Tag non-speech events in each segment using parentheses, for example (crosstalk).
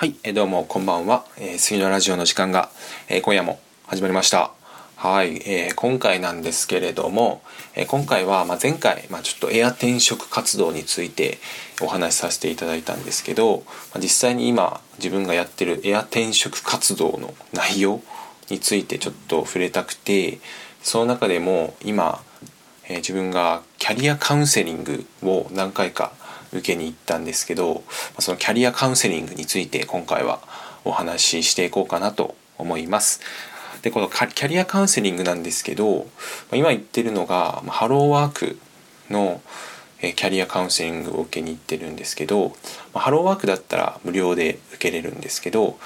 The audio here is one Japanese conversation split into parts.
はい、えどうもこんばんは、えー、杉のラジオの時間が、えー、今夜も始まりました。はい、えー、今回なんですけれども、えー、今回は、まあ、前回、まあ、ちょっとエア転職活動についてお話しさせていただいたんですけど、まあ、実際に今自分がやってるエア転職活動の内容についてちょっと触れたくてその中でも今、え、自分がキャリアカウンセリングを何回か受けに行ったんですけどそのキャリアカウンセリングについて今回はお話ししていこうかなと思います。でこのキャリアカウンセリングなんですけど今言ってるのがハローワークのキャリアカウンセリングを受けに行ってるんですけどハローワークだったら無料で受けれるんですけど、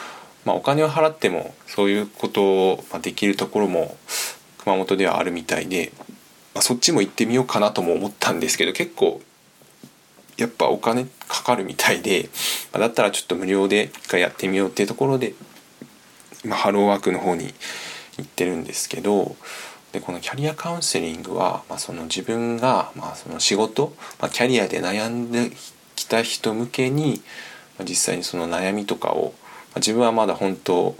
まあ、お金を払ってもそういうことをできるところも熊本ではあるみたいで、まあ、そっちも行ってみようかなとも思ったんですけど結構やっぱお金かかるみたいで、だったらちょっと無料で一回やってみようっていうところで今ハローワークの方に行ってるんですけどでこのキャリアカウンセリングは、まあ、その自分が、まあ、その仕事、まあ、キャリアで悩んできた人向けに、まあ、実際にその悩みとかを、まあ、自分はまだ本当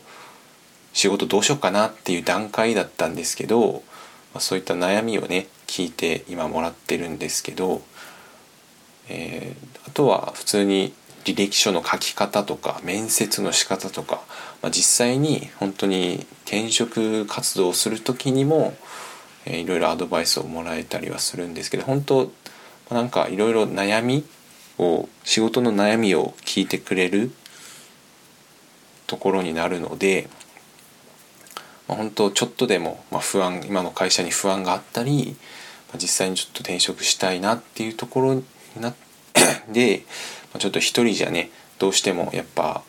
仕事どうしようかなっていう段階だったんですけど、まあ、そういった悩みをね聞いて今もらってるんですけどえー、あとは普通に履歴書の書き方とか面接の仕方とか、まあ、実際に本当に転職活動をする時にも、えー、いろいろアドバイスをもらえたりはするんですけど本当、なんかいろいろ悩みを仕事の悩みを聞いてくれるところになるので、まあ、本当ちょっとでも、まあ、不安今の会社に不安があったり、実際にちょっと転職したいなっていうところな (coughs) でちょっと一人じゃねどうしてもやっぱ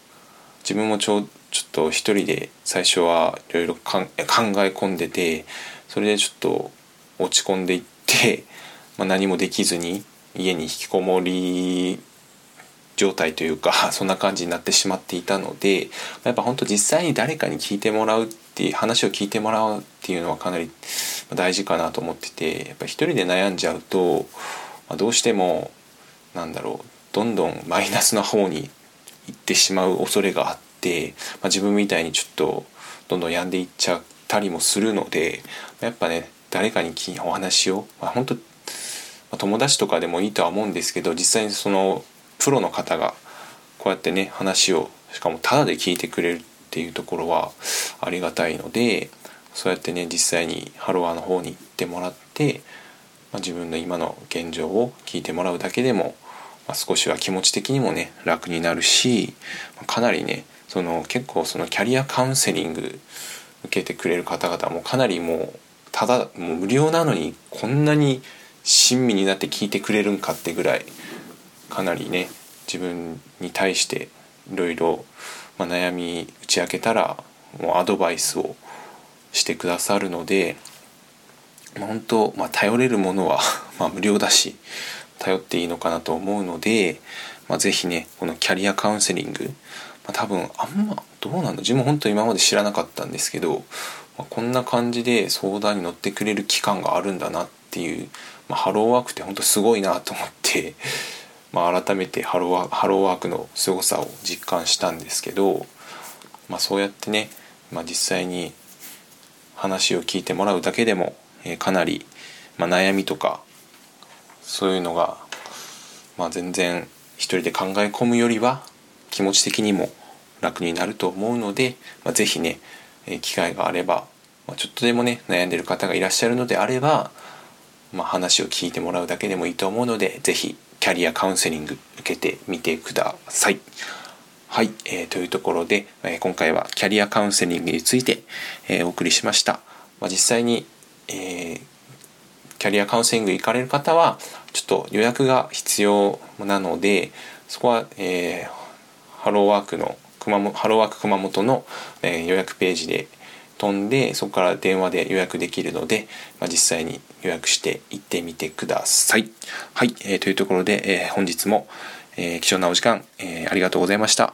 自分もちょちょっと一人で最初はいろいろ考え込んでてそれでちょっと落ち込んでいって、(laughs) まあ、何もできずに家に引きこもり状態というか (laughs) そんな感じになってしまっていたのでやっぱ本当実際に誰かに聞いてもらうっていう話を聞いてもらうっていうのはかなり大事かなと思っててやっぱ一人で悩んじゃうとまあ、どうしてもなんだろうどんどんマイナスな方に行ってしまう恐れがあって、まあ、自分みたいにちょっとどんどん病んでいっちゃったりもするのでやっぱね誰かにお話を、まあ、本当、ま、友達とかでもいいとは思うんですけど実際にそのプロの方がこうやってね話をしかもタダで聞いてくれるっていうところはありがたいのでそうやってね実際にハロワーの方に行ってもらってまあ、自分の今の現状を聞いてもらうだけでも、まあ、少しは気持ち的にもね楽になるし、ま、かなりねその結構そのキャリアカウンセリング受けてくれる方々もかなりもうただもう無料なのにこんなに親身になって聞いてくれるんかってぐらいかなりね自分に対していろいろ悩み打ち明けたらもうアドバイスをしてくださるのでまあ、本当、まあ、頼れるものは (laughs) ま無料だし頼っていいのかなと思うので、まあ、是非ねこのキャリアカウンセリング、まあ、多分あんまどうなんだ自分本当今まで知らなかったんですけど、まあ、こんな感じで相談に乗ってくれる機関があるんだなっていう、まあ、ハローワークって本当すごいなと思って、(laughs) まあ、改めてハローワハローワークの凄さを実感したんですけど、まあ、そうやってね、まあ、実際に話を聞いてもらうだけでもえかなり、まあ、悩みとかそういうのが、まあ、全然一人で考え込むよりは気持ち的にも楽になると思うので、まあ、是非ね、え機会があれば、ま、ちょっとでもね悩んでる方がいらっしゃるのであれば、ま、話を聞いてもらうだけでもいいと思うので是非キャリアカウンセリング受けてみてください。はい、えー、というところで、えー、今回はキャリアカウンセリングについて、えー、お送りしました。まあ、実際にえー、キャリアカウンセリング行かれる方はちょっと予約が必要なのでそこは、えー、ハローワークの熊本ハローワーク熊本の、えー、予約ページで飛んでそこから電話で予約できるので、まあ、実際に予約して行ってみてください。はい、えー、というところで、えー、本日も、え、貴重なお時間、え、ありがとうございました。